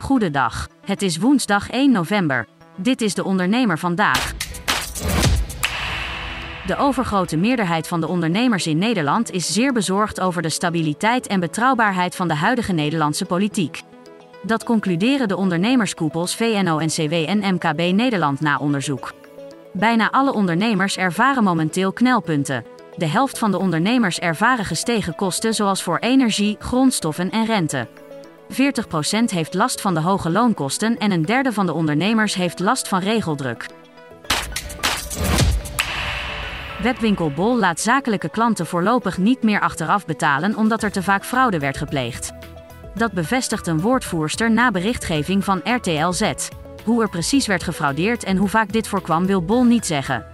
Goedendag. Het is woensdag 1 november. Dit is de ondernemer vandaag. De overgrote meerderheid van de ondernemers in Nederland is zeer bezorgd over de stabiliteit en betrouwbaarheid van de huidige Nederlandse politiek. Dat concluderen de ondernemerskoepels VNO-NCW en MKB Nederland na onderzoek. Bijna alle ondernemers ervaren momenteel knelpunten. De helft van de ondernemers ervaren gestegen kosten zoals voor energie, grondstoffen en rente. 40% heeft last van de hoge loonkosten en een derde van de ondernemers heeft last van regeldruk. Webwinkel Bol laat zakelijke klanten voorlopig niet meer achteraf betalen omdat er te vaak fraude werd gepleegd. Dat bevestigt een woordvoerster na berichtgeving van RTL Z. Hoe er precies werd gefraudeerd en hoe vaak dit voorkwam wil Bol niet zeggen.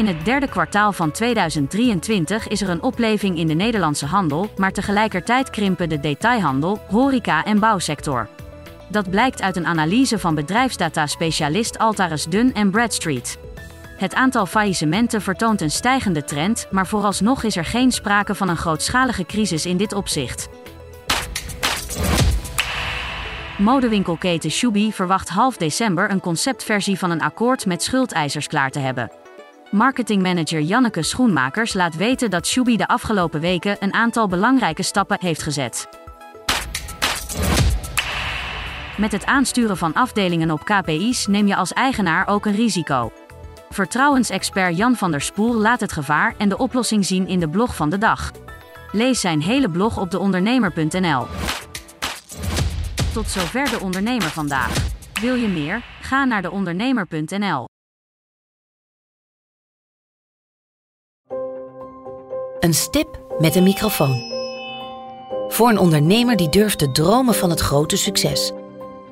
In het derde kwartaal van 2023 is er een opleving in de Nederlandse handel, maar tegelijkertijd krimpen de detailhandel, horeca en bouwsector. Dat blijkt uit een analyse van bedrijfsdata-specialist Altaris Dun en Bradstreet. Het aantal faillissementen vertoont een stijgende trend, maar vooralsnog is er geen sprake van een grootschalige crisis in dit opzicht. Modewinkelketen Shubi verwacht half december een conceptversie van een akkoord met schuldeisers klaar te hebben. Marketingmanager Janneke Schoenmakers laat weten dat Shubi de afgelopen weken een aantal belangrijke stappen heeft gezet. Met het aansturen van afdelingen op KPI's neem je als eigenaar ook een risico. Vertrouwensexpert Jan van der Spoel laat het gevaar en de oplossing zien in de blog van de dag. Lees zijn hele blog op deondernemer.nl. Tot zover de ondernemer vandaag. Wil je meer? Ga naar deondernemer.nl. Een stip met een microfoon. Voor een ondernemer die durft te dromen van het grote succes.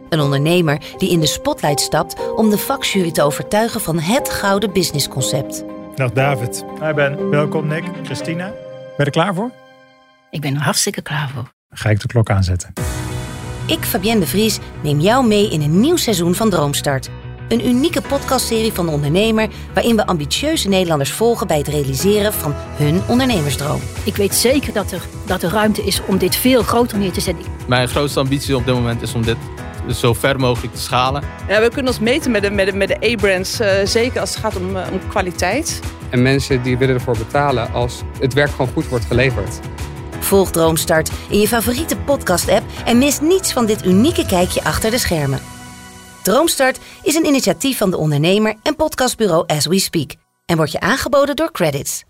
Een ondernemer die in de spotlight stapt om de vakjury te overtuigen van het gouden businessconcept. Dag David. Hi Ben. Welkom Nick. Christina. Ben je er klaar voor? Ik ben er hartstikke klaar voor. Dan ga ik de klok aanzetten. Ik, Fabienne de Vries, neem jou mee in een nieuw seizoen van Droomstart. Een unieke podcastserie van de ondernemer waarin we ambitieuze Nederlanders volgen bij het realiseren van hun ondernemersdroom. Ik weet zeker dat er, dat er ruimte is om dit veel groter neer te zetten. Mijn grootste ambitie op dit moment is om dit zo ver mogelijk te schalen. Ja, we kunnen ons meten met de, met de, met de A-brands, uh, zeker als het gaat om, uh, om kwaliteit. En mensen die willen ervoor betalen als het werk gewoon goed wordt geleverd. Volg Droomstart in je favoriete podcast-app en mis niets van dit unieke kijkje achter de schermen. Droomstart is een initiatief van de ondernemer en podcastbureau As We Speak en wordt je aangeboden door Credits.